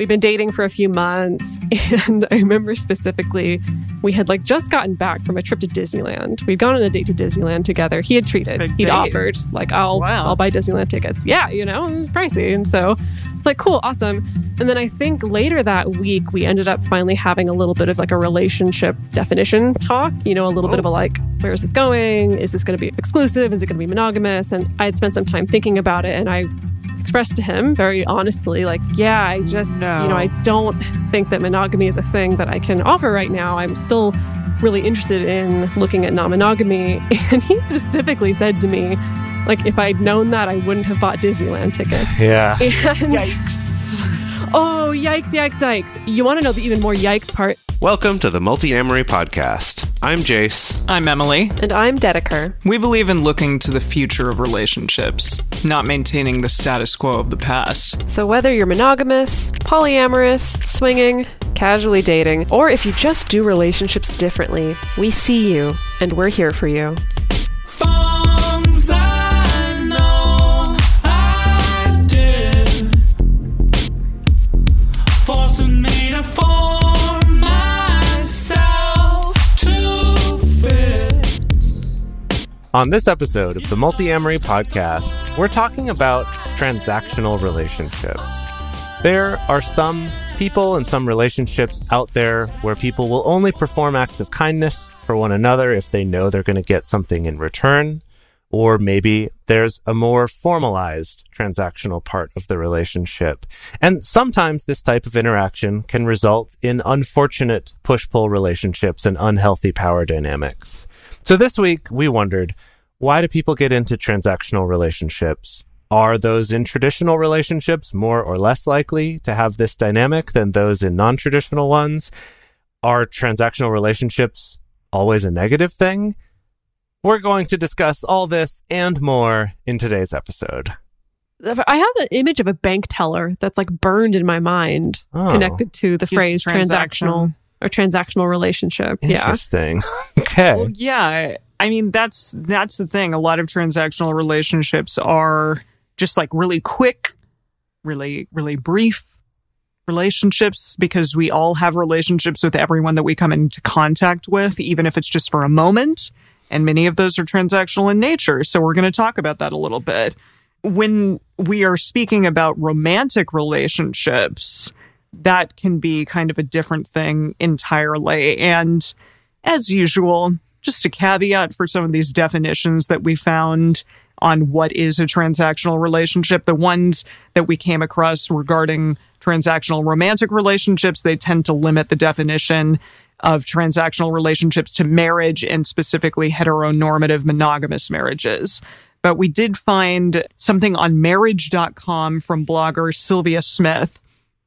We'd been dating for a few months, and I remember specifically we had like just gotten back from a trip to Disneyland. We'd gone on a date to Disneyland together. He had treated, he'd date. offered like I'll Wow. I'll buy Disneyland tickets. Yeah, you know, it was pricey, and so it's like cool, awesome. And then I think later that week we ended up finally having a little bit of like a relationship definition talk. You know, a little bit of a like, where is this going? Is this going to be exclusive? Is it going to be monogamous? And I had spent some time thinking about it, and I expressed to him very honestly, like, yeah, I just, No. you know, I don't think that monogamy is a thing that I can offer right now. I'm still really interested in looking at non monogamy. And he specifically said to me, like, if I'd known that, I wouldn't have bought Disneyland tickets. Yeah. And Yikes. Oh, yikes, yikes, yikes. You want to know the even more yikes part? Welcome to the Multiamory Podcast. I'm Jase. I'm Emily. And I'm Dedeker. We believe in looking to the future of relationships, not maintaining the status quo of the past. So, whether you're monogamous, polyamorous, swinging, casually dating, or if you just do relationships differently, we see you and we're here for you. Songs On this episode of the Multiamory Podcast, we're talking about transactional relationships. There are some people and some relationships out there where people will only perform acts of kindness for one another if they know they're going to get something in return. Or maybe there's a more formalized transactional part of the relationship. And sometimes this type of interaction can result in unfortunate push-pull relationships and unhealthy power dynamics. So this week we wondered, why do people get into transactional relationships? Are those in traditional relationships more or less likely to have this dynamic than those in non-traditional ones? Are transactional relationships always a negative thing? We're going to discuss all this and more in today's episode. I have the image of a bank teller that's like burned in my mind, Oh. connected to the phrase transaction. transactional or transactional relationship. Yeah. Interesting. okay. Well, yeah. I mean, that's that's the thing. A lot of transactional relationships are just like really quick, really really brief relationships because we all have relationships with everyone that we come into contact with, even if it's just for a moment. And many of those are transactional in nature. So we're going to talk about that a little bit. When we are speaking about romantic relationships, that can be kind of a different thing entirely. And as usual, just a caveat for some of these definitions that we found on what is a transactional relationship. The ones that we came across regarding transactional romantic relationships, they tend to limit the definition of transactional relationships to marriage and specifically heteronormative monogamous marriages. But we did find something on marriage.com from blogger Sylvia Smith.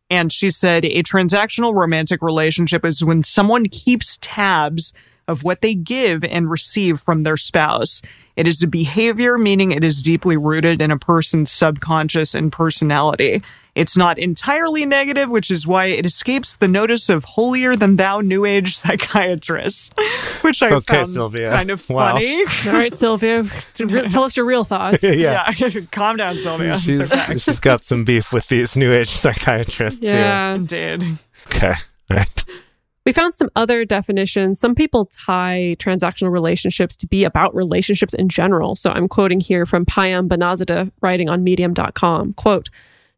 And she said a transactional romantic relationship is when someone keeps tabs of what they give and receive from their spouse. It is a behavior, meaning it is deeply rooted in a person's subconscious and personality. It's not entirely negative, which is why it escapes the notice of holier than thou new age psychiatrists, which I Okay, found Sylvia. kind of Wow. funny. All right, Sylvia, re- tell us your real thoughts. yeah. yeah. calm down, Sylvia. She's, okay. she's got some beef with these new age psychiatrists Yeah. Indeed. Okay. All right. We found some other definitions. Some people tie transactional relationships to be about relationships in general. So I'm quoting here from Payam Banazada writing on medium.com. Quote,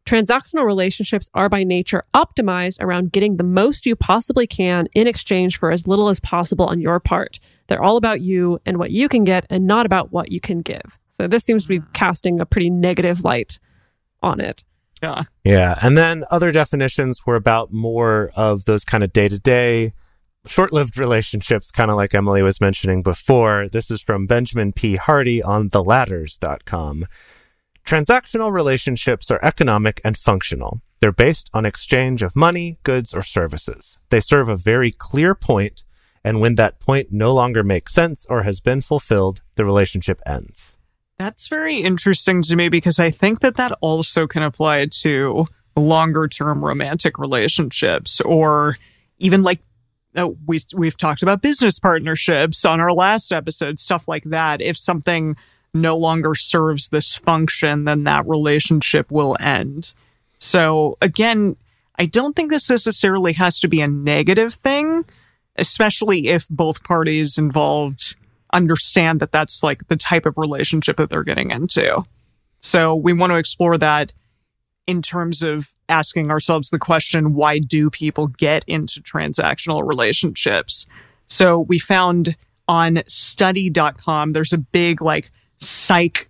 transactional relationships are by nature optimized around getting the most you possibly can in exchange for as little as possible on your part. They're all about you and what you can get and not about what you can give. So this seems to be casting a pretty negative light on it. Yeah. Yeah. And then other definitions were about more of those kind of day to day, short lived relationships, kind of like Emily was mentioning before. This is from Benjamin P. Hardy on theladders.com. Transactional relationships are economic and functional. They're based on exchange of money, goods, or services. They serve a very clear point, and when that point no longer makes sense or has been fulfilled, the relationship ends. That's very interesting to me because I think that that also can apply to longer term romantic relationships or even like uh, we we've talked about business partnerships on our last episode stuff like that. If something no longer serves this function then that relationship will end. So again I don't think this necessarily has to be a negative thing, especially if both parties involved understand that that's like the type of relationship that they're getting into. So we want to explore that in terms of asking ourselves the question why do people get into transactional relationships? So we found on study.com, there's a big like psych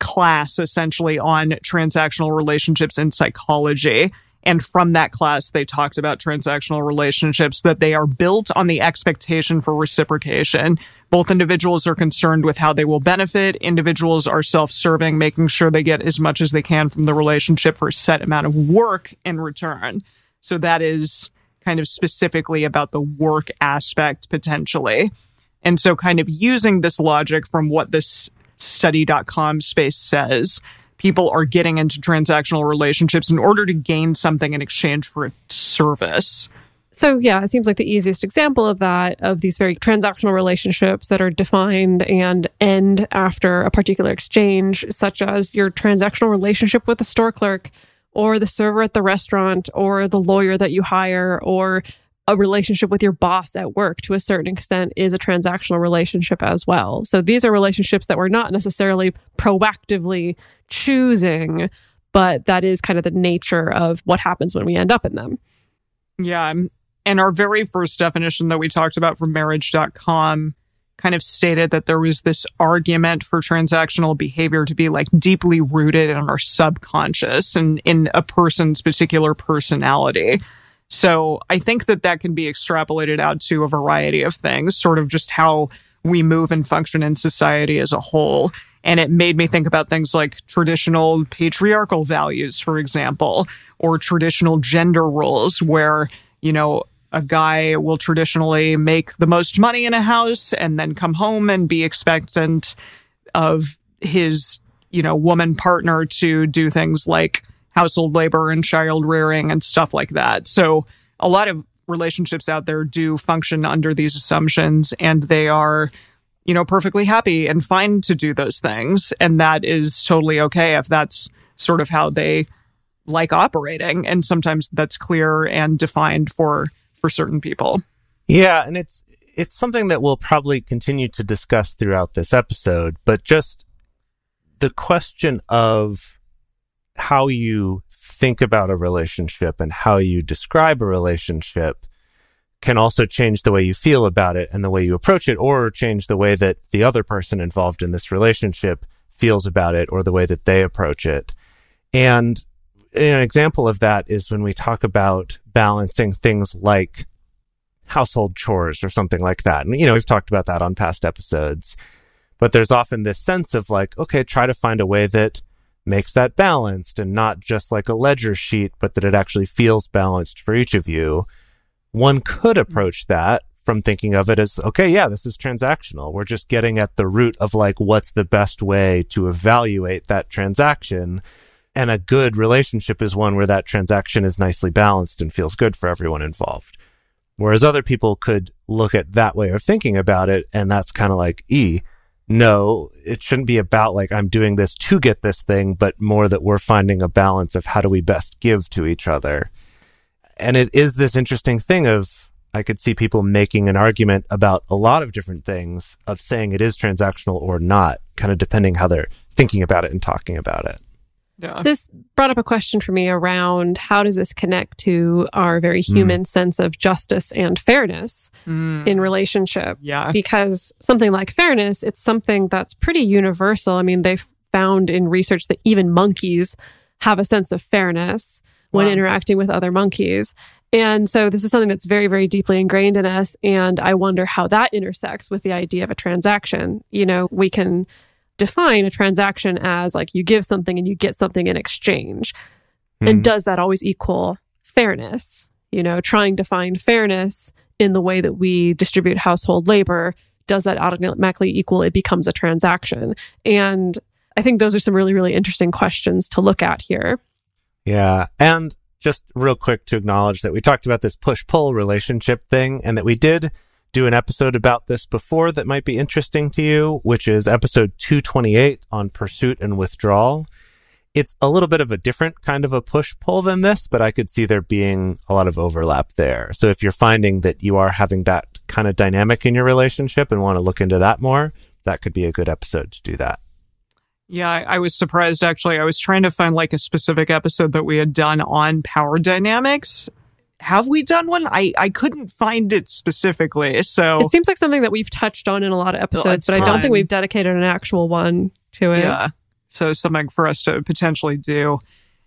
class essentially on transactional relationships in psychology. And from that class, they talked about transactional relationships that they are built on the expectation for reciprocation. Both individuals are concerned with how they will benefit. Individuals are self serving, making sure they get as much as they can from the relationship for a set amount of work in return. So that is kind of specifically about the work aspect potentially. And so, kind of using this logic from what this study.com space says, people are getting into transactional relationships in order to gain something in exchange for a service. So, yeah, it seems like the easiest example of that, of these very transactional relationships that are defined and end after a particular exchange, such as your transactional relationship with the store clerk or the server at the restaurant or the lawyer that you hire or a relationship with your boss at work to a certain extent is a transactional relationship as well. So these are relationships that we're not necessarily proactively choosing, but that is kind of the nature of what happens when we end up in them. Yeah. Um, and our very first definition that we talked about from marriage.com kind of stated that there was this argument for transactional behavior to be like deeply rooted in our subconscious and in a person's particular personality. So I think that that can be extrapolated out to a variety of things, sort of just how we move and function in society as a whole. And it made me think about things like traditional patriarchal values, for example, or traditional gender roles where, you know, a guy will traditionally make the most money in a house and then come home and be expectant of his, you know, woman partner to do things like household labor and child rearing and stuff like that. So a lot of relationships out there do function under these assumptions and they are you know perfectly happy and fine to do those things. And that is totally okay if that's sort of how they like operating. And sometimes that's clear and defined for for certain people. Yeah, and it's it's something that we'll probably continue to discuss throughout this episode, but just the question of how you think about a relationship and how you describe a relationship can also change the way you feel about it and the way you approach it or change the way that the other person involved in this relationship feels about it or the way that they approach it. And an example of that is when we talk about balancing things like household chores or something like that. And, you know, we've talked about that on past episodes, but there's often this sense of like, okay, try to find a way that makes that balanced and not just like a ledger sheet, but that it actually feels balanced for each of you. One could approach that from thinking of it as, okay, yeah, this is transactional. We're just getting at the root of like, what's the best way to evaluate that transaction. And a good relationship is one where that transaction is nicely balanced and feels good for everyone involved. Whereas other people could look at that way of thinking about it. And that's kind of like, E, no, it shouldn't be about like, I'm doing this to get this thing, but more that we're finding a balance of how do we best give to each other. And it is this interesting thing of, I could see people making an argument about a lot of different things of saying it is transactional or not, kind of depending how they're thinking about it and talking about it. yeah This brought up a question for me around how does this connect to our very human sense of justice and fairness Mm, in relationship? yeah because something like fairness, it's something that's pretty universal. I mean, they've found in research that even monkeys have a sense of fairness when Wow. interacting with other monkeys. And so this is something that's very, very deeply ingrained in us. And I wonder how that intersects with the idea of a transaction. You know, we can define a transaction as like you give something and you get something in exchange. And Mhm. does that always equal fairness? You know, trying to find fairness in the way that we distribute household labor, does that automatically equal it becomes a transaction? And I think those are some really, really interesting questions to look at here. Yeah. And just real quick to acknowledge that we talked about this push pull relationship thing and that we did do an episode about this before that might be interesting to you, which is episode 228 on pursuit and withdrawal. it's a little bit of a different kind of a push pull than this, but I could see there being a lot of overlap there. So if you're finding that you are having that kind of dynamic in your relationship and want to look into that more, that could be a good episode to do that. Yeah, I, I was surprised actually. I was trying to find like a specific episode that we had done on power dynamics. Have we done one? I, I couldn't find it specifically. So It seems like something that we've touched on in a lot of episodes, but I don't think we've dedicated an actual one to it. Yeah. So something for us to potentially do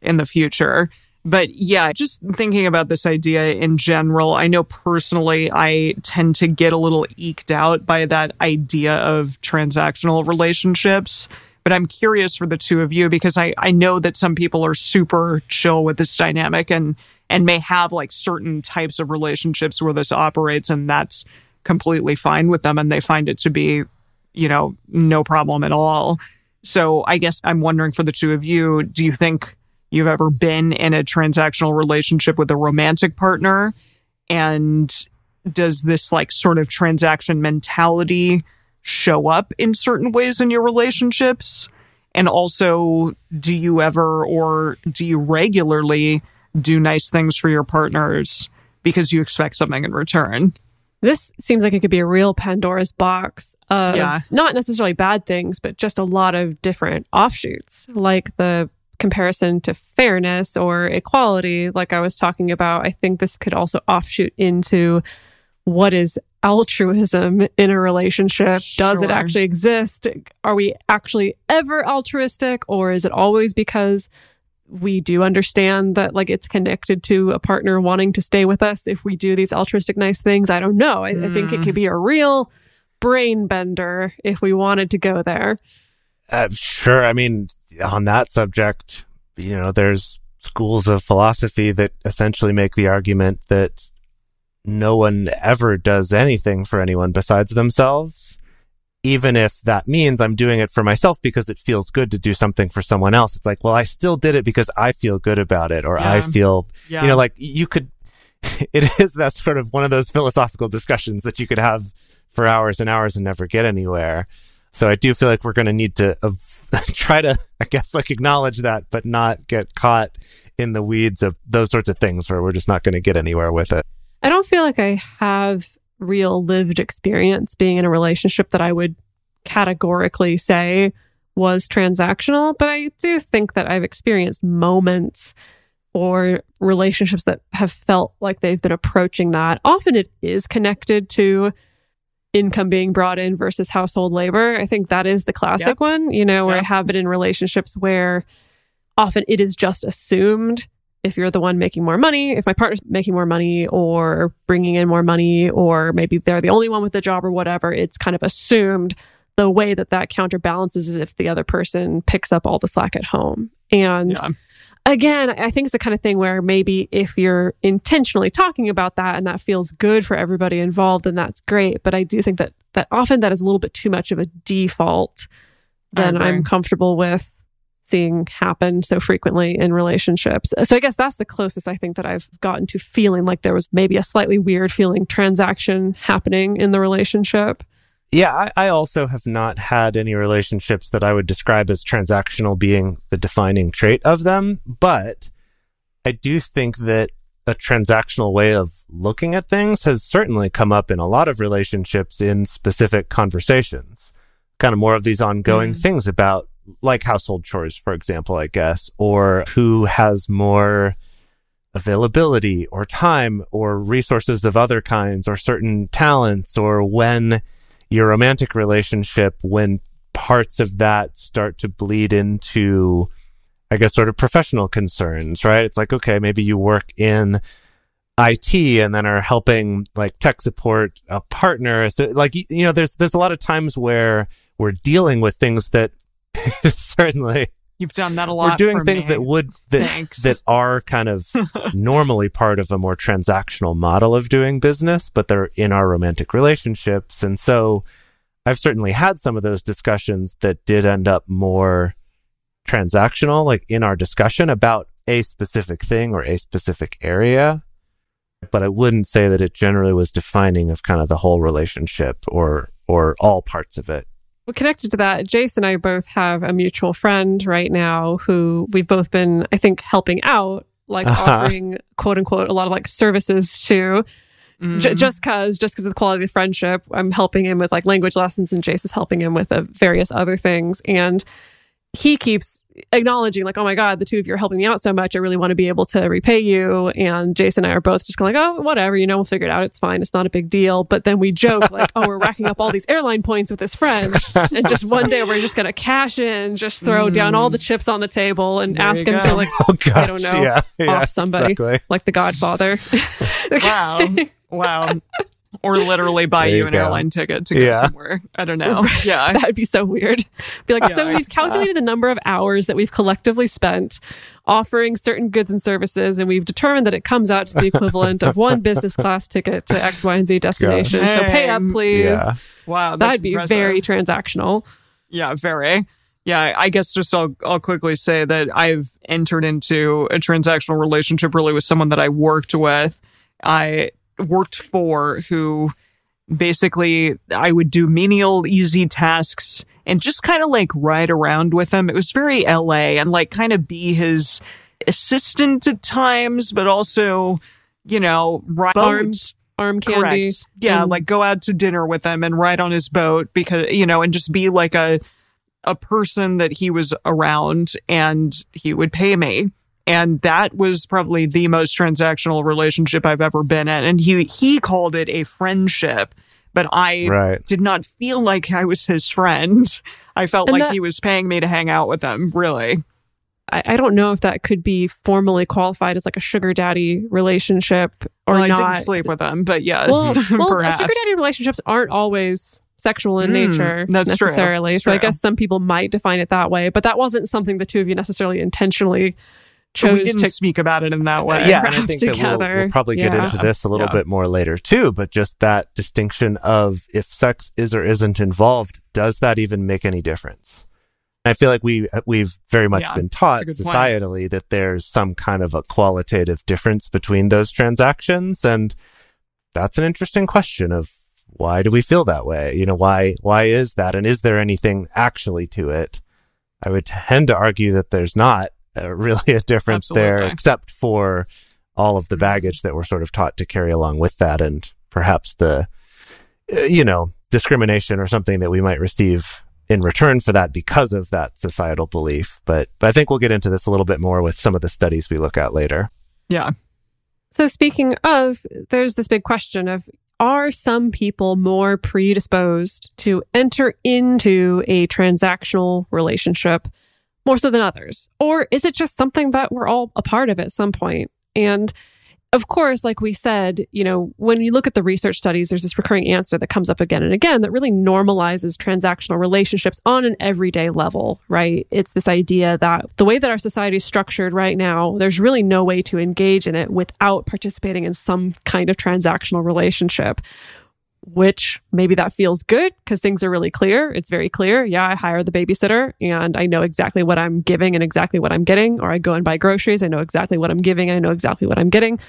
in the future. But yeah, just thinking about this idea in general, I know personally I tend to get a little eked out by that idea of transactional relationships. But I'm curious for the two of you because I, I know that some people are super chill with this dynamic and and may have like certain types of relationships where this operates and that's completely fine with them and they find it to be, you know, no problem at all. So I guess I'm wondering for the two of you, do you think you've ever been in a transactional relationship with a romantic partner? And does this like sort of transaction mentality show up in certain ways in your relationships? And also, do you ever or do you regularly do nice things for your partners because you expect something in return? This seems like it could be a real Pandora's box of Yeah. not necessarily bad things, but just a lot of different offshoots, like the comparison to fairness or equality, like I was talking about. I think this could also offshoot into what is altruism in a relationship? Does it actually exist? Are we actually ever altruistic, or is it always because we do understand that like it's connected to a partner wanting to stay with us if we do these altruistic nice things? I don't know. I, I think it Mm. could be a real brain bender if we wanted to go there. Uh, sure. I mean, on that subject, you know, there's schools of philosophy that essentially make the argument that no one ever does anything for anyone besides themselves. Even if that means I'm doing it for myself because it feels good to do something for someone else. It's like, well, I still did it because I feel good about it or I feel, Yeah. you know, like you could, it is that sort of one of those philosophical discussions that you could have for hours and hours and never get anywhere. So I do feel like we're going to need to uh, try to, I guess, like acknowledge that, but not get caught in the weeds of those sorts of things where we're just not going to get anywhere with it. I don't feel like I have real lived experience being in a relationship that I would categorically say was transactional, but I do think that I've experienced moments or relationships that have felt like they've been approaching that. Often it is connected to income being brought in versus household labor. I think that is the classic Yep. one, you know, where I have been in relationships where often it is just assumed if you're the one making more money, if my partner's making more money or bringing in more money, or maybe they're the only one with the job or whatever, it's kind of assumed the way that that counterbalances is if the other person picks up all the slack at home. And yeah. again, I think it's the kind of thing where maybe if you're intentionally talking about that and that feels good for everybody involved, then that's great. But I do think that that often that is a little bit too much of a default than I'm comfortable with seeing happen so frequently in relationships. So I guess that's the closest I think that I've gotten to feeling like there was maybe a slightly weird feeling transaction happening in the relationship. Yeah, I, I also have not had any relationships that I would describe as transactional being the defining trait of them, but I do think that a transactional way of looking at things has certainly come up in a lot of relationships in specific conversations. Kind of more of these ongoing Mhm. things about like household chores, for example, I guess, or who has more availability or time or resources of other kinds or certain talents or when your romantic relationship when parts of that start to bleed into i guess sort of professional concerns right? It's like okay maybe you work in IT and then are helping like tech support a partner. So like you, know there's there's a lot of times where we're dealing with things that certainly You've done that a lot. we're doing things me. that would that Thanks. that are kind of normally part of a more transactional model of doing business, but they're in our romantic relationships. And so I've certainly had some of those discussions that did end up more transactional, like in our discussion about a specific thing or a specific area. But I wouldn't say that it generally was defining of kind of the whole relationship or or all parts of it. Well, connected to that, Jase and I both have a mutual friend right now who we've both been, I think, helping out, like Uh-huh. offering quote unquote a lot of like services to. Mm. J- just cause, just cause of the quality of the friendship, I'm helping him with like language lessons, and Jase is helping him with uh, various other things. And he keeps acknowledging, like, "Oh my god, the two of you are helping me out so much. I really want to be able to repay you." And Jason and I are both just kind of like, "Oh, whatever, you know, we'll figure it out. It's fine. It's not a big deal." But then we joke like, "Oh, we're racking up all these airline points with this friend, and just one day we're just gonna cash in, just throw down all the mm. chips on the table, and There ask him go. to like." Oh gosh, I don't know, Yeah, yeah, off somebody. exactly. Like the Godfather. wow. Wow. Or literally buy you you an go. airline ticket to go Yeah. somewhere. I don't know. Yeah. That'd be so weird. Be like, so we've calculated the number of hours that we've collectively spent offering certain goods and services, and we've determined that it comes out to the equivalent of one business class ticket to X, Y, and Z destination. So pay up, please. Yeah. Wow. That's That'd be impressive. very transactional. Yeah, very. Yeah, I guess just I'll, I'll quickly say that I've entered into a transactional relationship really with someone that I worked with. I worked for who basically I would do menial, easy tasks and just kind of like ride around with him. It was very LA and like kind of be his assistant at times, but also, you know, ride Arm. Arm candy. Correct. Yeah, and- like go out to dinner with him and ride on his boat because you know, and just be like a a person that he was around and he would pay me. And that was probably the most transactional relationship I've ever been in. And he he called it a friendship, but I Right. did not feel like I was his friend. I felt And like that- he was paying me to hang out with him, really. I, I don't know if that could be formally qualified as like a sugar daddy relationship or well, not. I didn't sleep with him, but yes, well, well sugar daddy relationships aren't always sexual in Mm, nature that's true. necessarily. That's so I guess some people might define it that way, but that wasn't something the two of you necessarily intentionally But we didn't to. speak about it in that way. yeah, and I craft think that we'll, we'll probably get Yeah. into this a little Yeah. bit more later too. But just that distinction of if sex is or isn't involved, does that even make any difference? I feel like we uh, we've very much Yeah, been taught that's a good point. societally that there's some kind of a qualitative difference between those transactions, and that's an interesting question of why do we feel that way? You know, why why is that, and is there anything actually to it? I would tend to argue that there's not uh, really a difference there, except for all of the Mhm. baggage that we're sort of taught to carry along with that, and perhaps the, uh, you know, discrimination or something that we might receive in return for that because of that societal belief. But, but I think we'll get into this a little bit more with some of the studies we look at later. Yeah. So speaking of, there's this big question of are some people more predisposed to enter into a transactional relationship more so than others? Or is it just something that we're all a part of at some point? And of course, like we said, you know, when you look at the research studies, there's this recurring answer that comes up again and again that really normalizes transactional relationships on an everyday level, right? It's this idea that the way that our society is structured right now, there's really no way to engage in it without participating in some kind of transactional relationship. Which maybe that feels good because things are really clear. It's very clear. Yeah, I hire the babysitter and I know exactly what I'm giving and exactly what I'm getting. Or I go and buy groceries. I know exactly what I'm giving. I know exactly what I'm getting.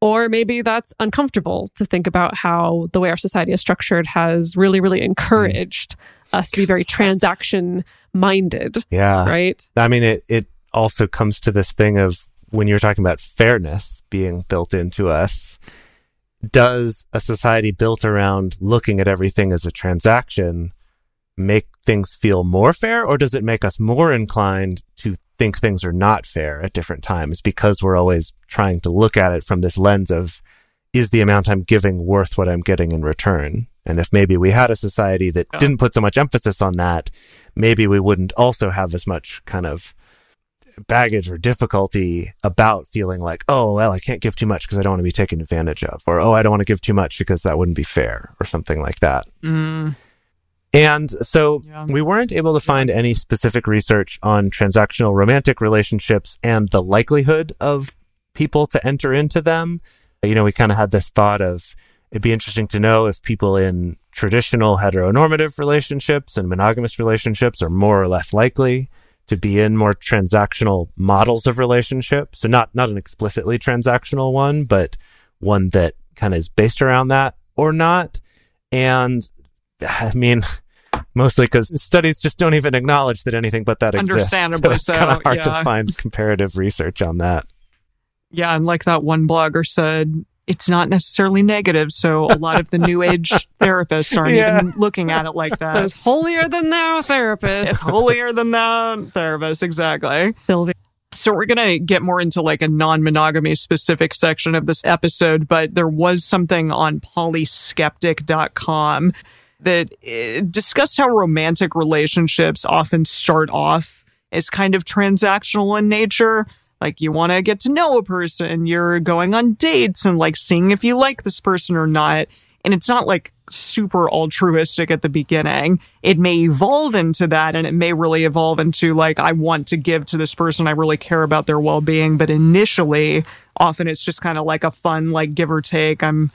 Or maybe that's uncomfortable to think about how the way our society is structured has really, really mm. encouraged us to be very transaction minded, Yeah. right? I mean, it, it also comes to this thing of when you're talking about fairness being built into us, does a society built around looking at everything as a transaction make things feel more fair or does it make us more inclined to think things are not fair at different times because we're always trying to look at it from this lens of is the amount I'm giving worth what I'm getting in return? And if maybe we had a society that Yeah. didn't put so much emphasis on that, maybe we wouldn't also have as much kind of baggage or difficulty about feeling like, oh, well, I can't give too much because I don't want to be taken advantage of, or oh, I don't want to give too much because that wouldn't be fair, or something like that. Mm, And so Yeah. we weren't able to find any specific research on transactional romantic relationships and the likelihood of people to enter into them. You know, we kind of had this thought of it'd be interesting to know if people in traditional heteronormative relationships and monogamous relationships are more or less likely to be in more transactional models of relationship. So not not an explicitly transactional one, but one that kind of is based around that or not. And I mean, Mostly because studies just don't even acknowledge that anything but that exists. Understandably so. It's kind of hard yeah. to find comparative research on that. Yeah, and like that one blogger said, it's not necessarily negative. So a lot of the new age therapists aren't Yeah. even looking at it like that. It's holier than thou therapist. It's holier than thou therapist, exactly. Sylvia. So we're going to get more into like a non-monogamy specific section of this episode, but there was something on polyskeptic.com that uh, discussed how romantic relationships often start off as kind of transactional in nature. Like you want to get to know a person, you're going on dates and like seeing if you like this person or not. And it's not like super altruistic at the beginning. It may evolve into that and it may really evolve into like, I want to give to this person. I really care about their well being. But initially, often it's just kind of like a fun, like give or take. I'm,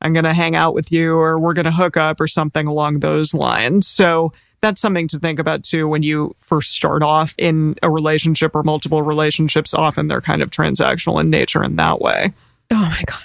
I'm going to hang out with you or we're going to hook up or something along those lines. So that's something to think about too when you first start off in a relationship or multiple relationships. Often they're kind of transactional in nature in that way. Oh my god.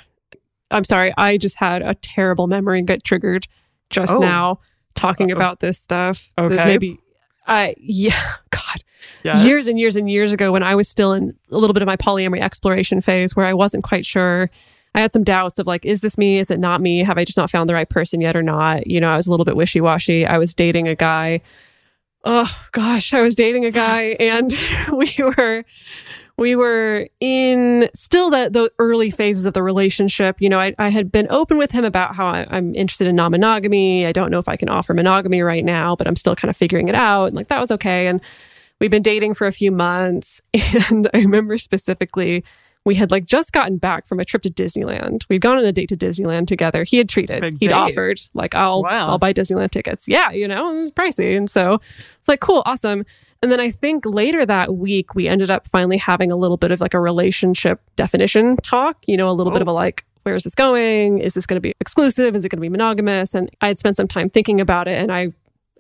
I'm sorry. I just had a terrible memory get triggered just Oh. now talking Uh-oh. about this stuff. This Okay. maybe I yeah, God. Yes. Years and years and years ago when I was still in a little bit of my polyamory exploration phase where I wasn't quite sure. I had some doubts of like, is this me? Is it not me? Have I just not found the right person yet or not? You know, I was a little bit wishy washy. I was dating a guy. Oh gosh, I was dating a guy and we were we were in still the, the early phases of the relationship. You know, I, I had been open with him about how I, I'm interested in non monogamy. I don't know if I can offer monogamy right now, but I'm still kind of figuring it out. And like, that was okay. And we've been dating for a few months. And I remember specifically, we had like just gotten back from a trip to Disneyland. We'd gone on a date to Disneyland together. He had treated, he'd date. offered, like, I'll, Wow. I'll buy Disneyland tickets. Yeah, you know, it was pricey. And so it's like, cool, awesome. And then I think later that week, we ended up finally having a little bit of like a relationship definition talk, you know, a little bit Oh. of a like, where is this going? Is this going to be exclusive? Is it going to be monogamous? And I had spent some time thinking about it and I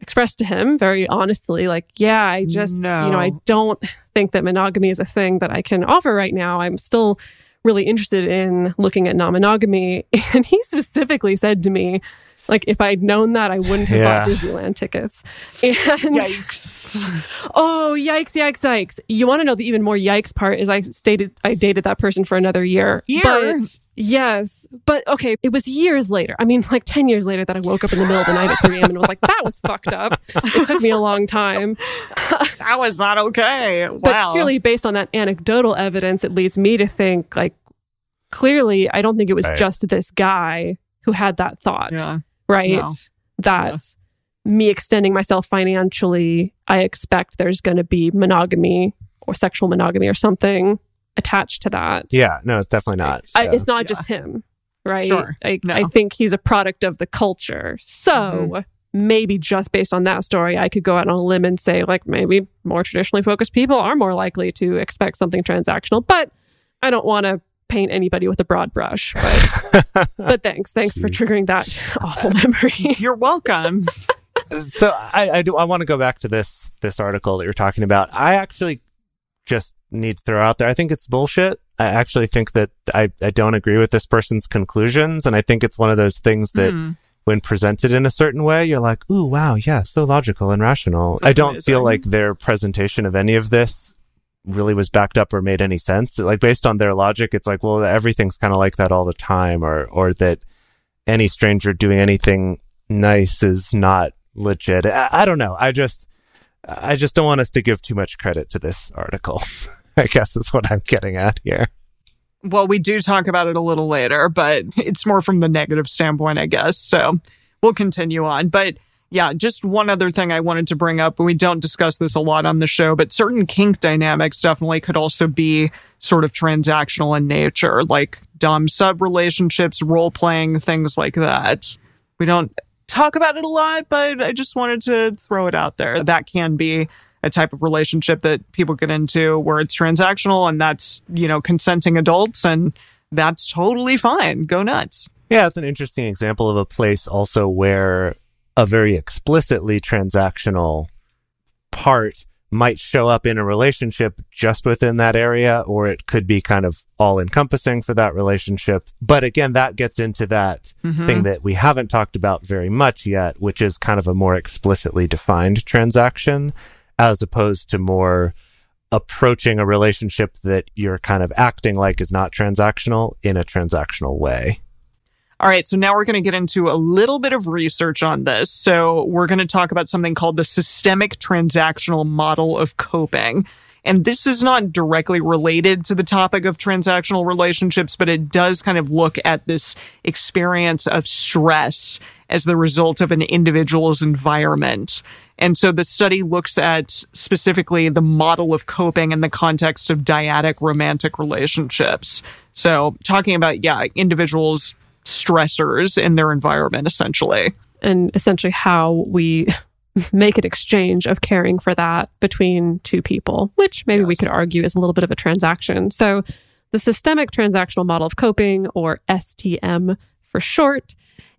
expressed to him very honestly, like, yeah, I just, you know, I don't think that monogamy is a thing that I can offer right now. I'm still really interested in looking at non monogamy. And he specifically said to me, like, if I'd known that, I wouldn't have bought Disneyland tickets. And Yikes. Oh, yikes, yikes, yikes. You want to know the even more yikes part is I stated I dated that person for another year. Years? But yes. But okay, it was years later. I mean, like 10 years later that I woke up in the middle of the night at 3 a.m. and was like, that was fucked up. It took me a long time. That was not okay. But Wow. purely based on that anecdotal evidence, it leads me to think like clearly I don't think it was Right. just this guy who had that thought yeah. right? No. That me extending myself financially, I expect there's going to be monogamy or sexual monogamy or something attached to that. Yeah, no, it's definitely not. I, it's not Yeah. just him, right? Sure. I, No. I think he's a product of the culture. So Mhm. maybe just based on that story, I could go out on a limb and say, like, maybe more traditionally focused people are more likely to expect something transactional. But I don't want to paint anybody with a broad brush. But, but thanks. Thanks for triggering that awful memory. You're welcome. so I, I do I want to go back to this this article that you're talking about. I actually just need to throw out there. I think it's bullshit. I actually think that I, I don't agree with this person's conclusions, and I think it's one of those things that Hmm. when presented in a certain way, you're like, ooh, wow, yeah, so logical and rational. I don't amazing. feel like their presentation of any of this really was backed up or made any sense. Like based on their logic, it's like, well, everything's kind of like that all the time, or or that any stranger doing anything nice is not legit. I, I don't know. I just I just don't want us to give too much credit to this article. I guess is what I'm getting at here. Well, we do talk about it a little later, but it's more from the negative standpoint, I guess. So we'll continue on. But yeah, just one other thing I wanted to bring up, we don't discuss this a lot on the show, but certain kink dynamics definitely could also be sort of transactional in nature, like Dom sub relationships, role playing, things like that. We don't talk about it a lot, but I just wanted to throw it out there. That can be a type of relationship that people get into where it's transactional and that's, you know, consenting adults and that's totally fine. Go nuts. Yeah, it's an interesting example of a place also where a very explicitly transactional part might show up in a relationship just within that area, or it could be kind of all encompassing for that relationship. But again, that gets into that Mhm. thing that we haven't talked about very much yet, which is kind of a more explicitly defined transaction as opposed to more approaching a relationship that you're kind of acting like is not transactional in a transactional way. All right, so now we're going to get into a little bit of research on this. So, we're going to talk about something called the systemic transactional model of coping. And this is not directly related to the topic of transactional relationships, but it does kind of look at this experience of stress as the result of an individual's environment. And so the study looks at specifically the model of coping in the context of dyadic romantic relationships. So talking about, yeah, individuals' stressors in their environment, essentially. and essentially how we make an exchange of caring for that between two people, which maybe we could argue is a little bit of a transaction. So, the systemic transactional model of coping, or STM for short,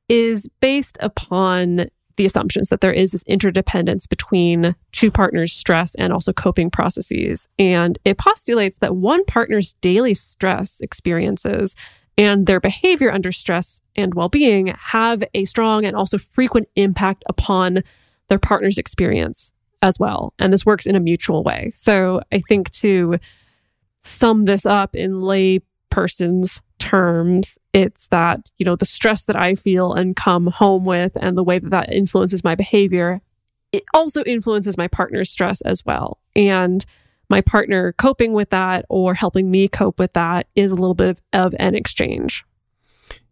is based upon the assumptions that there is this interdependence between two partners' stress and also coping processes. And it postulates that one partner's daily stress experiences and their behavior under stress and well being have a strong and also frequent impact upon their partner's experience as well. And this works in a mutual way. So I think to sum this up in lay person's terms, it's that, you know, the stress that I feel and come home with and the way that that influences my behavior, it also influences my partner's stress as well. And my partner coping with that or helping me cope with that is a little bit of, of an exchange.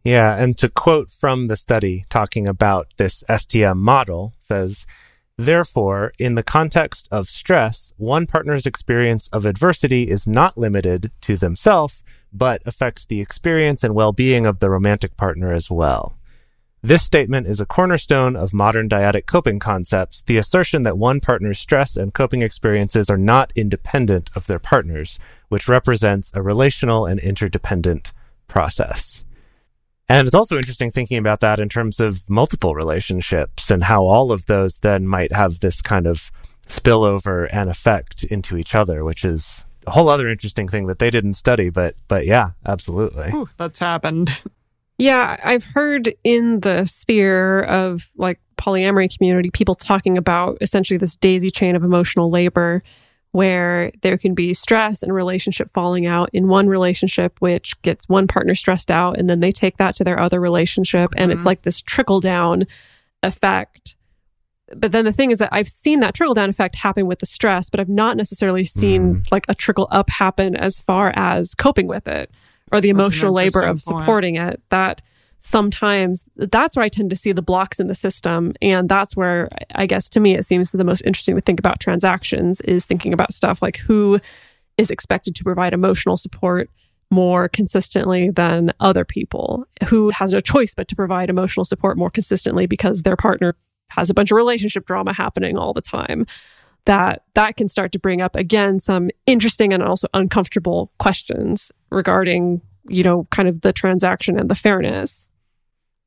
Yeah, and to quote from the study talking about this STM model says, Therefore, in the context of stress, one partner's experience of adversity is not limited to themselves, but affects the experience and well-being of the romantic partner as well. This statement is a cornerstone of modern dyadic coping concepts, the assertion that one partner's stress and coping experiences are not independent of their partners, which represents a relational and interdependent process. And it's also interesting thinking about that in terms of multiple relationships and how all of those then might have this kind of spillover and effect into each other, which is a whole other interesting thing that they didn't study, but but yeah, absolutely. Whew, that's happened. Yeah, I've heard in the sphere of like polyamory community people talking about essentially this daisy chain of emotional labor where there can be stress and relationship falling out in one relationship which gets one partner stressed out and then they take that to their other relationship and it's Mhm. like this trickle down effect. But then the thing is that I've seen that trickle down effect happen with the stress, but I've not necessarily seen like a trickle up happen as far as coping with it or the emotional labor of interesting point. supporting it. That sometimes that's where I tend to see the blocks in the system. And that's where I guess to me it seems the most interesting to think about transactions is thinking about stuff like who is expected to provide emotional support more consistently than other people who has no choice but to provide emotional support more consistently because their partner has a bunch of relationship drama happening all the time that that can start to bring up again some interesting and also uncomfortable questions regarding you know kind of the transaction and the fairness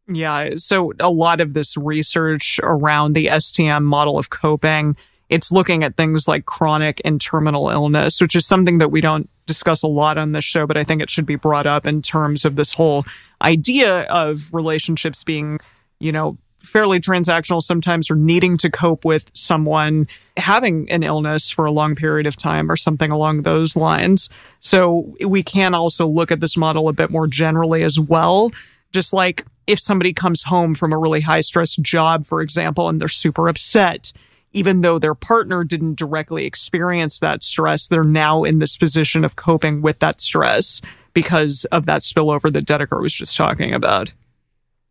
Yeah. So a lot of this research around the STM model of coping, it's looking at things like chronic and terminal illness, which is something that we don't discuss a lot on this show, but I think it should be brought up in terms of this whole idea of relationships being, you know, fairly transactional sometimes or needing to cope with someone having an illness for a long period of time or something along those lines. So we can also look at this model a bit more generally as well. Just like if somebody comes home from a really high stress job, for example, and they're super upset, even though their partner didn't directly experience that stress, they're now in this position of coping with that stress because of that spillover that Dedeker was just talking about.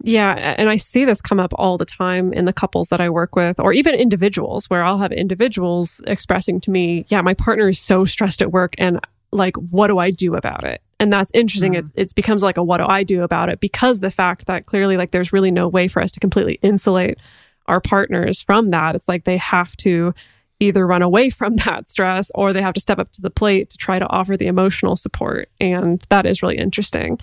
Yeah, and I see this come up all the time in the couples that I work with, or even individuals, where I'll have individuals expressing to me, "Yeah, my partner is so stressed at work, and like, what do I do about it?" And that's interesting. Mm. It, it becomes like a "what do I do about it?" because the fact that clearly, like, there's really no way for us to completely insulate our partners from that. It's like they have to either run away from that stress or they have to step up to the plate to try to offer the emotional support, and that is really interesting.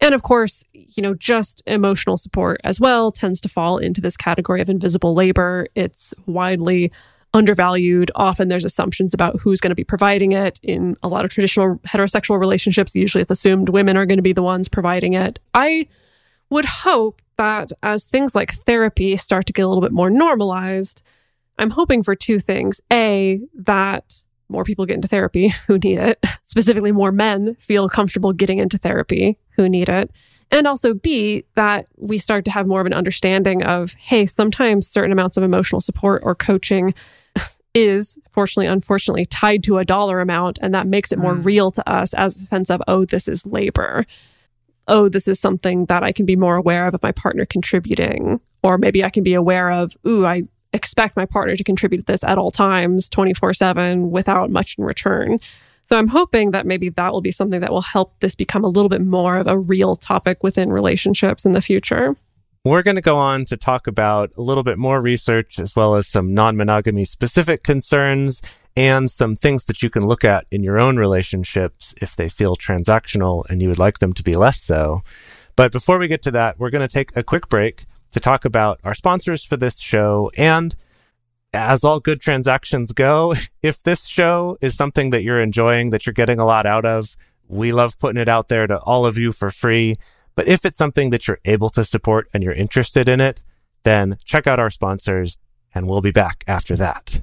And of course, you know, just emotional support as well tends to fall into this category of invisible labor. It's widely undervalued. Often there's assumptions about who's going to be providing it. In a lot of traditional heterosexual relationships, usually it's assumed women are going to be the ones providing it. I would hope that as things like therapy start to get a little bit more normalized, I'm hoping for two things. A, that more people get into therapy who need it, specifically more men feel comfortable getting into therapy who need it. And also B, that we start to have more of an understanding of, hey, sometimes certain amounts of emotional support or coaching is fortunately, unfortunately tied to a dollar amount. And that makes it more Mm. real to us as a sense of, oh, this is labor. Oh, this is something that I can be more aware of of my partner contributing. Or maybe I can be aware of, ooh, I expect my partner to contribute this at all times, 24 7, without much in return. So I'm hoping that maybe that will be something that will help this become a little bit more of a real topic within relationships in the future. We're going to go on to talk about a little bit more research as well as some non monogamy specific concerns and some things that you can look at in your own relationships if they feel transactional and you would like them to be less so. But before we get to that, we're going to take a quick break to talk about our sponsors for this show. And as all good transactions go, if this show is something that you're enjoying, that you're getting a lot out of, we love putting it out there to all of you for free. But if it's something that you're able to support and you're interested in it, then check out our sponsors and we'll be back after that.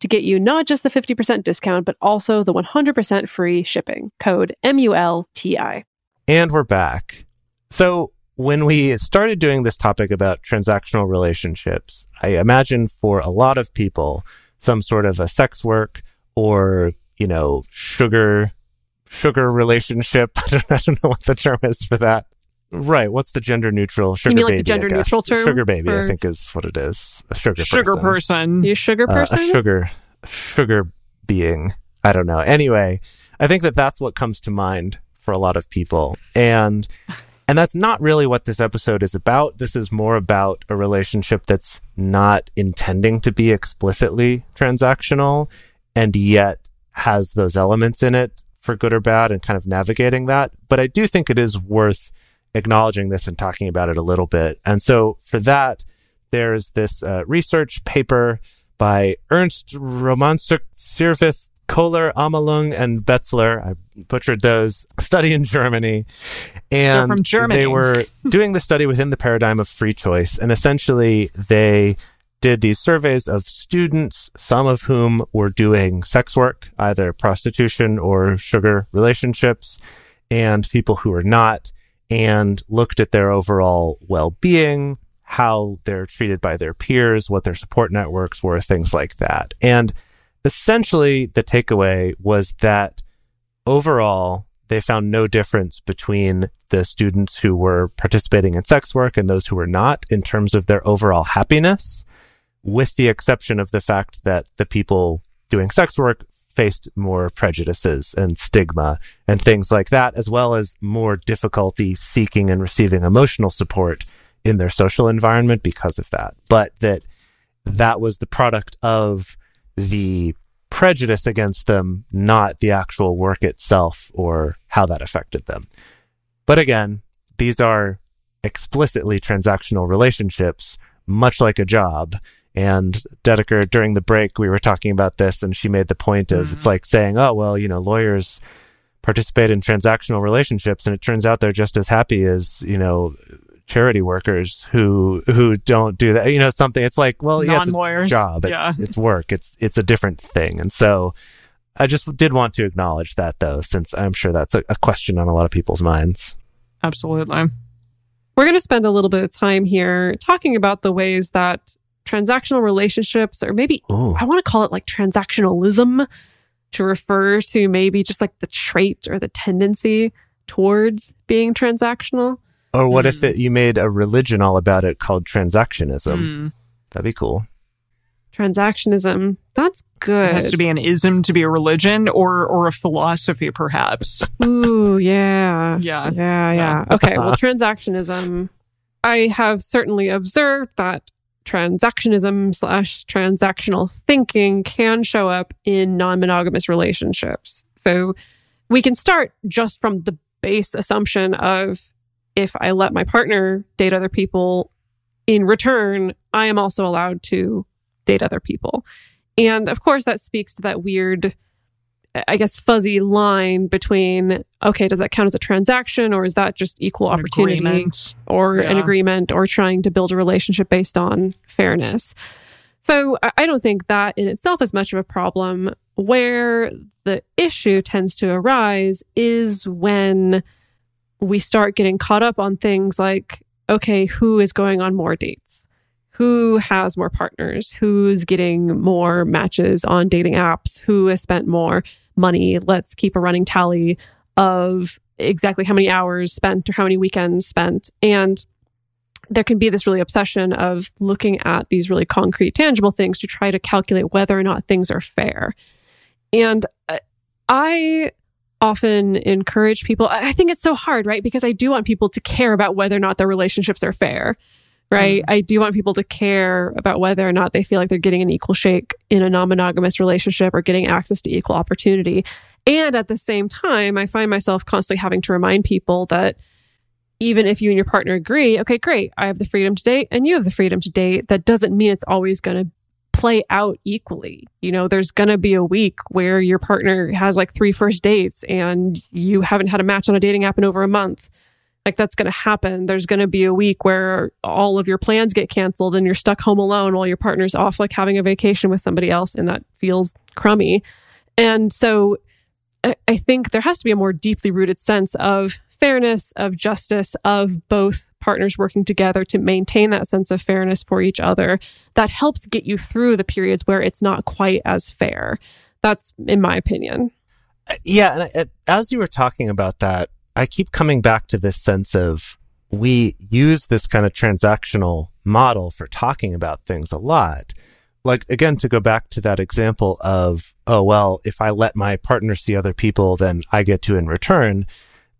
to get you not just the 50% discount, but also the 100% free shipping. Code M U L T I. And we're back. So, when we started doing this topic about transactional relationships, I imagine for a lot of people, some sort of a sex work or, you know, sugar, sugar relationship. I don't know what the term is for that. Right. What's the gender neutral sugar mean like the baby? I gender guess. neutral term Sugar baby, I think is what it is. A sugar Sugar person. person. You sugar Uh, person? a sugar sugar being i don't know anyway i think that that's what comes to mind for a lot of people and and that's not really what this episode is about this is more about a relationship that's not intending to be explicitly transactional and yet has those elements in it for good or bad and kind of navigating that but i do think it is worth acknowledging this and talking about it a little bit and so for that there's this uh, research paper by Ernst Romansuk Sirvith Kohler, Amalung, and Betzler. I butchered those. Study in Germany. And from Germany. they were doing the study within the paradigm of free choice. And essentially, they did these surveys of students, some of whom were doing sex work, either prostitution or sugar relationships, and people who were not, and looked at their overall well being, how they're treated by their peers, what their support networks were, things like that. And essentially the takeaway was that overall they found no difference between the students who were participating in sex work and those who were not in terms of their overall happiness, with the exception of the fact that the people doing sex work faced more prejudices and stigma and things like that, as well as more difficulty seeking and receiving emotional support in their social environment because of that. But that that was the product of the prejudice against them, not the actual work itself or how that affected them. But again, these are explicitly transactional relationships, much like a job. And Dedeker, during the break, we were talking about this, and she made the point of it's mm. like saying, oh, well, you know, lawyers participate in transactional relationships, and it turns out they're just as happy as, you know, charity workers who who don't do that. You know, something. It's like, well, yeah, it's a Non-lawyers. job. It's, Yeah. it's work. It's it's a different thing. And so, I just did want to acknowledge that, though, since I'm sure that's a, a question on a lot of people's minds. Absolutely. We're going to spend a little bit of time here talking about the ways that transactional relationships, or maybe Ooh. I want to call it like transactionalism to refer to maybe just like the trait or the tendency towards being transactional. Or what Hmm. if it, you made a religion all about it called transactionism? Mm. That'd be cool. Transactionism, that's good. It has to be an ism to be a religion or or a philosophy, perhaps. Ooh, yeah. Yeah. Yeah, yeah. Okay, well, transactionism, I have certainly observed that transactionism slash transactional thinking can show up in non monogamous relationships. So we can start just from the base assumption of if I let my partner date other people, in return, I am also allowed to date other people. And of course, that speaks to that weird, I guess, fuzzy line between okay, does that count as a transaction or is that just equal An opportunity agreement. or an agreement or trying to build a relationship based on fairness? So I don't think that in itself is much of a problem. Where the issue tends to arise is when we start getting caught up on things like, okay, who is going on more dates? Who has more partners? Who's getting more matches on dating apps? Who has spent more money? Let's keep a running tally of exactly how many hours spent or how many weekends spent. And there can be this really obsession of looking at these really concrete, tangible things to try to calculate whether or not things are fair. And uh, I often encourage people, I I think it's so hard, right? Because I do want people to care about whether or not their relationships are fair, right? Um, I do want people to care about whether or not they feel like they're getting an equal shake in a non monogamous relationship or getting access to equal opportunity. And at the same time, I find myself constantly having to remind people that even if you and your partner agree, okay, great, I have the freedom to date and you have the freedom to date, that doesn't mean it's always going to play out equally. You know, there's going to be a week where your partner has like three first dates and you haven't had a match on a dating app in over a month. Like that's going to happen. There's going to be a week where all of your plans get canceled and you're stuck home alone while your partner's off like having a vacation with somebody else and that feels crummy. And so I I think there has to be a more deeply rooted sense of fairness, of justice, of both partners working together to maintain that sense of fairness for each other that helps get you through the periods where it's not quite as fair. That's in my opinion. Uh, yeah, and I, uh, as you were talking about that, I keep coming back to this sense of we use this kind of transactional model for talking about things a lot. Like again, to go back to that example of, oh well, if I let my partner see other people, then I get to in return.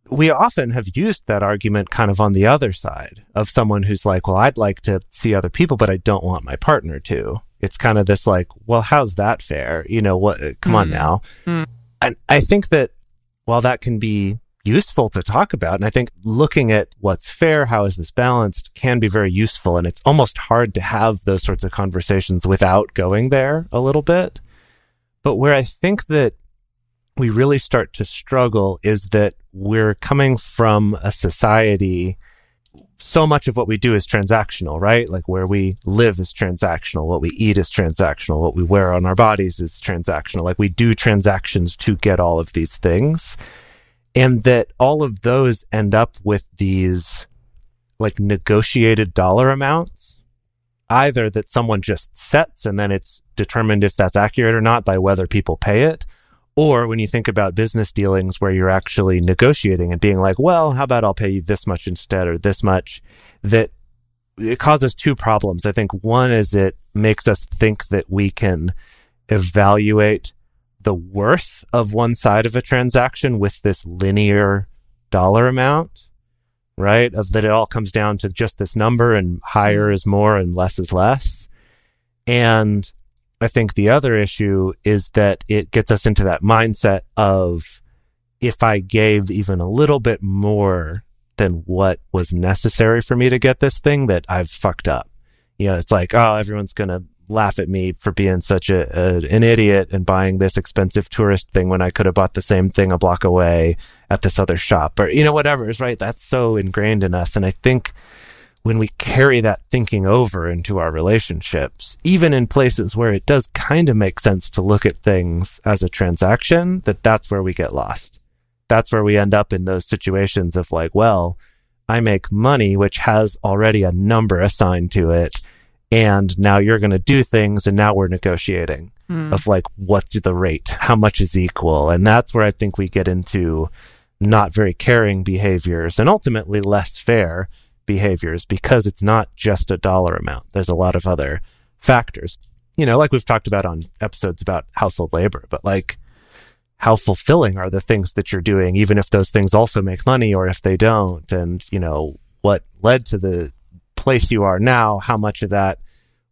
We often have used that argument kind of on the other side of someone who's like, well, I'd like to see other people, but I don't want my partner to. It's kind of this like, well, how's that fair? You know, what, come on Hmm. now. Hmm. And I think that while that can be useful to talk about, and I think looking at what's fair, how is this balanced, can be very useful. And it's almost hard to have those sorts of conversations without going there a little bit. But where I think that we really start to struggle is that we're coming from a society. So much of what we do is transactional, right? Like where we live is transactional. What we eat is transactional. What we wear on our bodies is transactional. Like we do transactions to get all of these things. And that all of those end up with these like negotiated dollar amounts, either that someone just sets and then it's determined if that's accurate or not by whether people pay it. Or when you think about business dealings where you're actually negotiating and being like, well, how about I'll pay you this much instead or this much, that it causes two problems. I think one is it makes us think that we can evaluate the worth of one side of a transaction with this linear dollar amount, right? Of that it all comes down to just this number and higher is more and less is less. And I think the other issue is that it gets us into that mindset of if I gave even a little bit more than what was necessary for me to get this thing, that I've fucked up. You know, it's like, oh, everyone's going to laugh at me for being such a, a, an idiot and buying this expensive tourist thing when I could have bought the same thing a block away at this other shop or, you know, whatever is right. That's so ingrained in us. And I think when we carry that thinking over into our relationships, even in places where it does kind of make sense to look at things as a transaction, that that's where we get lost. That's where we end up in those situations of like, well, I make money, which has already a number assigned to it. And now you're going to do things. And now we're negotiating Hmm. of like, what's the rate? How much is equal? And that's where I think we get into not very caring behaviors and ultimately less fair behaviors because it's not just a dollar amount. There's a lot of other factors. You know, like we've talked about on episodes about household labor, but like how fulfilling are the things that you're doing, even if those things also make money or if they don't? And, you know, what led to the place you are now, how much of that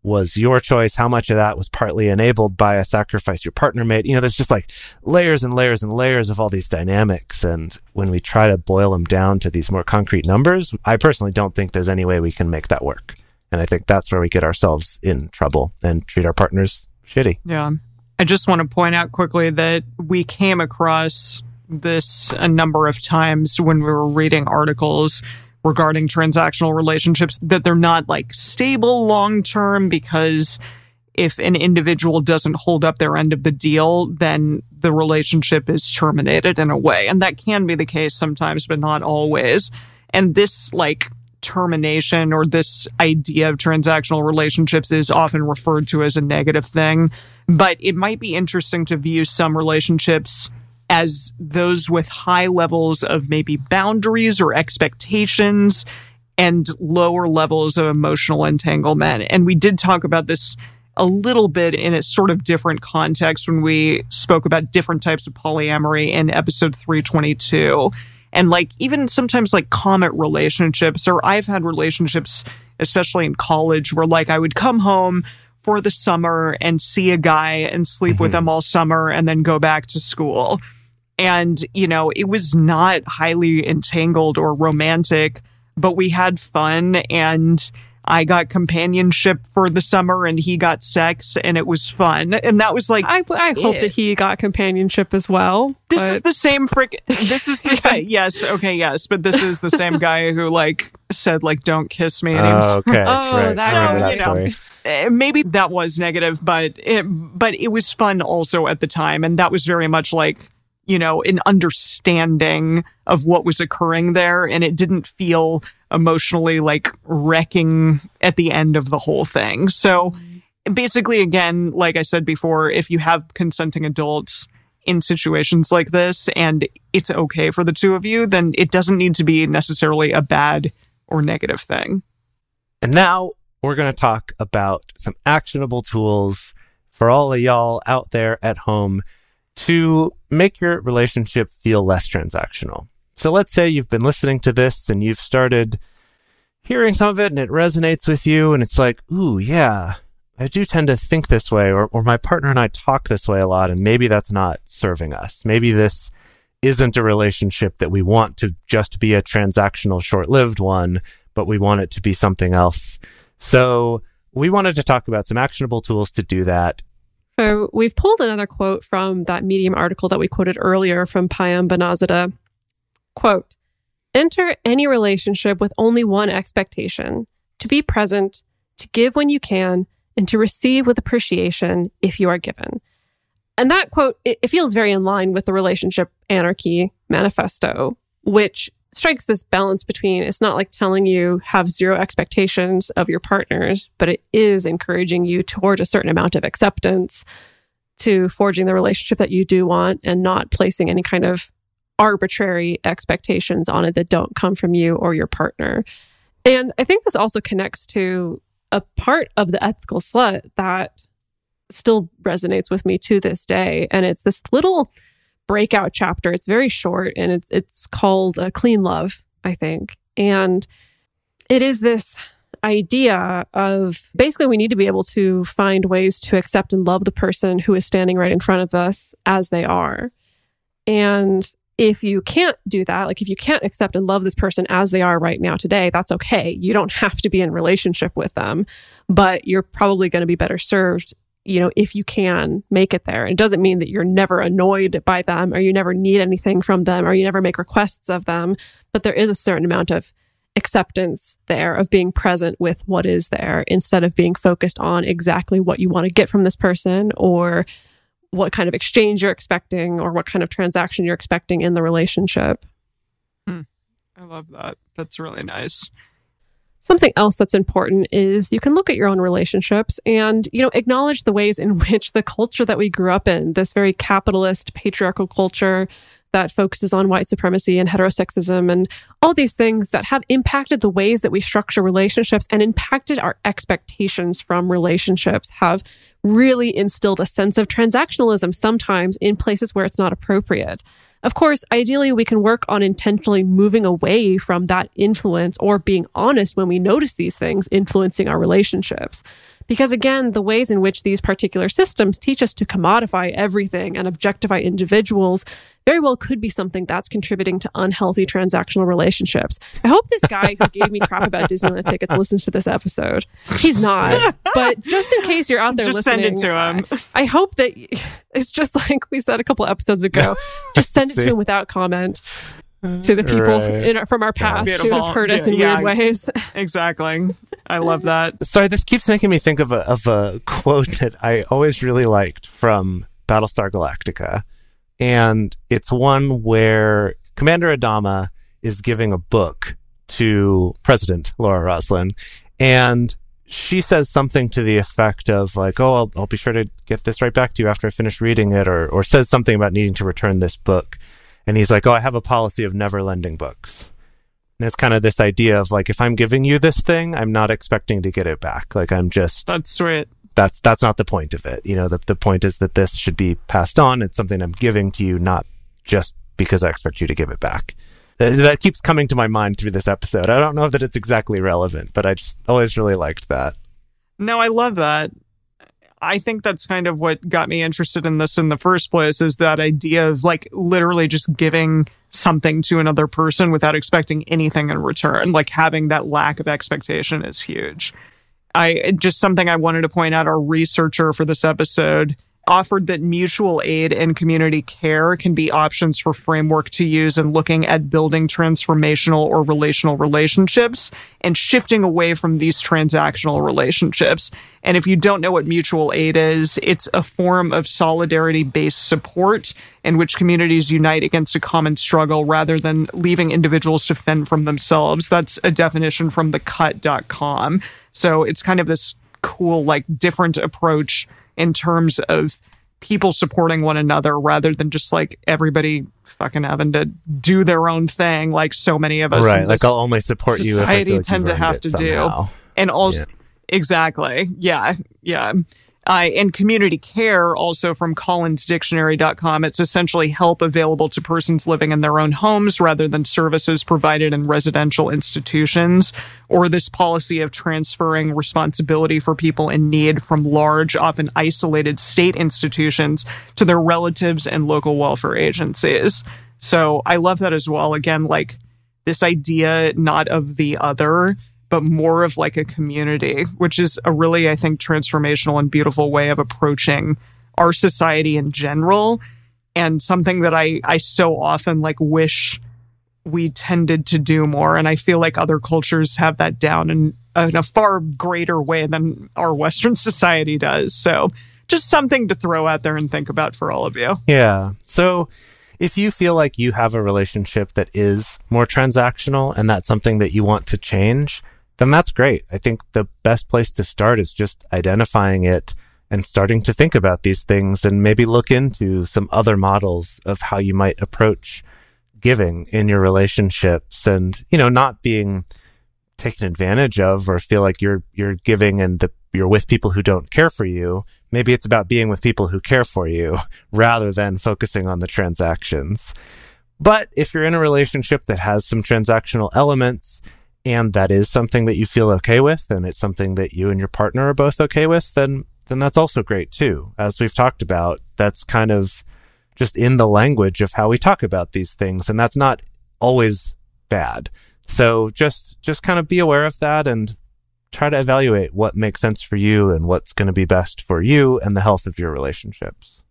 was your choice? How much of that was partly enabled by a sacrifice your partner made? You know, there's just like layers and layers and layers of all these dynamics. And when we try to boil them down to these more concrete numbers, I personally don't think there's any way we can make that work. And I think that's where we get ourselves in trouble and treat our partners shitty. Yeah. I just want to point out quickly that we came across this a number of times when we were reading articles regarding transactional relationships that they're not like stable long term because if an individual doesn't hold up their end of the deal, then the relationship is terminated in a way. And that can be the case sometimes, but not always. And this like termination or this idea of transactional relationships is often referred to as a negative thing. But it might be interesting to view some relationships as those with high levels of maybe boundaries or expectations and lower levels of emotional entanglement. And we did talk about this a little bit in a sort of different context when we spoke about different types of polyamory in episode 322. And like even sometimes like comet relationships, or I've had relationships, especially in college, where like I would come home for the summer and see a guy and sleep with Mhm. him all summer and then go back to school. And, you know, it was not highly entangled or romantic, but we had fun and I got companionship for the summer and he got sex and it was fun. And that was like, I, I hope Yeah. that he got companionship as well. this but- is the same frick. This is the same. Yes. Okay. Yes. But this is the same guy who like said like, don't kiss me anymore. Oh, okay. Oh, right. that- I remember that you know. story. Uh, maybe that was negative, but it, but it was fun also at the time, and that was very much like you know an understanding of what was occurring there, and it didn't feel emotionally like wrecking at the end of the whole thing. So basically, again, like I said before, if you have consenting adults in situations like this and it's okay for the two of you, then it doesn't need to be necessarily a bad or negative thing. And now we're going to talk about some actionable tools for all of y'all out there at home to make your relationship feel less transactional. So let's say you've been listening to this and you've started hearing some of it and it resonates with you and it's like, ooh, yeah, I do tend to think this way or, or my partner and I talk this way a lot and maybe that's not serving us. Maybe this isn't a relationship that we want to just be a transactional short-lived one, but we want it to be something else. So we wanted to talk about some actionable tools to do that. So we've pulled another quote from that Medium article that we quoted earlier from Payam Banazada. Quote, enter any relationship with only one expectation, to be present, to give when you can, and to receive with appreciation if you are given. And that quote, it, it feels very in line with the relationship anarchy manifesto, which strikes this balance between it's not like telling you have zero expectations of your partners, but it is encouraging you toward a certain amount of acceptance to forging the relationship that you do want and not placing any kind of arbitrary expectations on it that don't come from you or your partner. And I think this also connects to a part of the ethical slut that still resonates with me to this day. And it's this little breakout chapter. It's very short and it's it's called uh, Clean Love, I think. And it is this idea of basically we need to be able to find ways to accept and love the person who is standing right in front of us as they are. And if you can't do that, like if you can't accept and love this person as they are right now today, that's okay. You don't have to be in relationship with them, but you're probably going to be better served, you know, if you can make it there. It doesn't mean that you're never annoyed by them or you never need anything from them or you never make requests of them, but there is a certain amount of acceptance there of being present with what is there instead of being focused on exactly what you want to get from this person or what kind of exchange you're expecting or what kind of transaction you're expecting in the relationship. Hmm. I love that. That's really nice. Something else that's important is you can look at your own relationships and, you know, acknowledge the ways in which the culture that we grew up in, this very capitalist, patriarchal culture that focuses on white supremacy and heterosexism and all these things that have impacted the ways that we structure relationships and impacted our expectations from relationships, have really instilled a sense of transactionalism sometimes in places where it's not appropriate. Of course, ideally, we can work on intentionally moving away from that influence or being honest when we notice these things influencing our relationships. Because again, the ways in which these particular systems teach us to commodify everything and objectify individuals very well could be something that's contributing to unhealthy transactional relationships. I hope this guy who gave me crap about Disneyland tickets listens to this episode. He's not, but just in case you're out there Just send it to him. I hope that it's just like we said a couple episodes ago. Just send it to him without comment to the people Right. in, from our past who have hurt us in Yeah, weird ways. Exactly. I love that. Sorry, this keeps making me think of a of a quote that I always really liked from Battlestar Galactica, and it's one where Commander Adama is giving a book to President Laura Roslin, and she says something to the effect of like, "Oh, I'll, I'll be sure to get this right back to you after I finish reading it," or or says something about needing to return this book, and he's like, "Oh, I have a policy of never lending books." And it's kind of this idea of like, if I'm giving you this thing, I'm not expecting to get it back. Like I'm just That's right. that's that's not the point of it. You know, the the point is that this should be passed on. It's something I'm giving to you, not just because I expect you to give it back. That, that keeps coming to my mind through this episode. I don't know that it's exactly relevant, but I just always really liked that. No, I love that. I think that's kind of what got me interested in this in the first place is that idea of like literally just giving something to another person without expecting anything in return. Like having that lack of expectation is huge. I just something I wanted to point out our researcher for this episode offered that mutual aid and community care can be options for framework to use in looking at building transformational or relational relationships and shifting away from these transactional relationships. And if you don't know what mutual aid is, it's a form of solidarity based support in which communities unite against a common struggle rather than leaving individuals to fend from themselves. That's a definition from thecut.com. So it's kind of this cool, like different approach in terms of people supporting one another rather than just like everybody fucking having to do their own thing like so many of us right. Like I'll only support you if I society like tend to have to somehow. do and also exactly yeah yeah uh, and community care also from collinsdictionary.com it's essentially help available to persons living in their own homes rather than services provided in residential institutions or this policy of transferring responsibility for people in need from large often isolated state institutions to their relatives and local welfare agencies. So i love that as well. Again like this idea not of the other but more of like a community which is a really i think transformational and beautiful way of approaching our society in general. And something that i i so often like wish we tended to do more. And i feel like other cultures have that down in, in a far greater way than our western society does. So just something to throw out there and think about for all of you. Yeah. So if you feel like you have a relationship that is more transactional and that's something that you want to change, then that's great. I think the best place to start is just identifying it and starting to think about these things and maybe look into some other models of how you might approach giving in your relationships and, you know, not being taken advantage of or feel like you're, you're giving and the, you're with people who don't care for you. Maybe it's about being with people who care for you rather than focusing on the transactions. But if you're in a relationship that has some transactional elements and that is something that you feel okay with and it's something that you and your partner are both okay with, then then that's also great too. As we've talked about, that's kind of just in the language of how we talk about these things and that's not always bad. So just just kind of be aware of that and try to evaluate what makes sense for you and what's going to be best for you and the health of your relationships.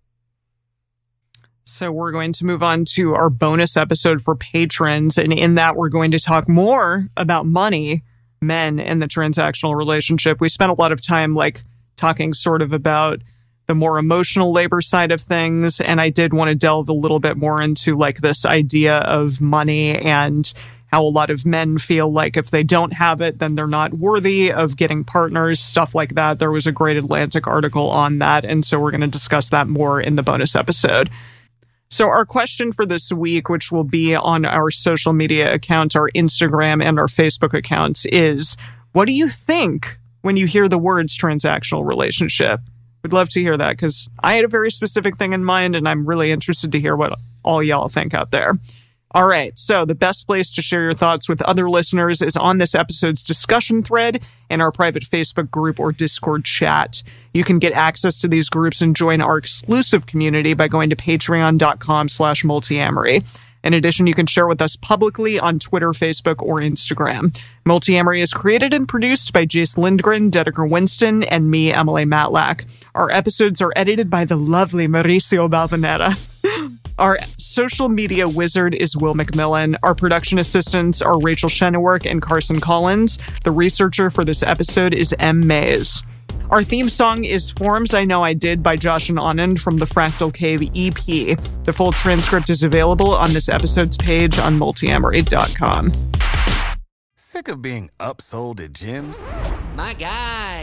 So we're going to move on to our bonus episode for patrons. And in that, we're going to talk more about money, men, and the transactional relationship. We spent a lot of time like talking sort of about the more emotional labor side of things. And I did want to delve a little bit more into like this idea of money and how a lot of men feel like if they don't have it, then they're not worthy of getting partners, stuff like that. There was a great Atlantic article on that. And so we're going to discuss that more in the bonus episode. So, our question for this week, which will be on our social media accounts, our Instagram and our Facebook accounts, is what do you think when you hear the words transactional relationship? We'd love to hear that because I had a very specific thing in mind and I'm really interested to hear what all y'all think out there. All right. So the best place to share your thoughts with other listeners is on this episode's discussion thread in our private Facebook group or Discord chat. You can get access to these groups and join our exclusive community by going to patreon.com slash multiamory. In addition, you can share with us publicly on Twitter, Facebook, or Instagram. Multiamory is created and produced by Jase Lindgren, Dedeker Winston, and me, Emily Matlack. Our episodes are edited by the lovely Mauricio Balvanera. Our social media wizard is Will McMillan. Our production assistants are Rachel Shennework and Carson Collins. The researcher for this episode is M. Mays. Our theme song is Forms I Know I Did by Josh and Anand from the Fractal Cave EP. The full transcript is available on this episode's page on multiamory.com. Sick of being upsold at gyms? My guy,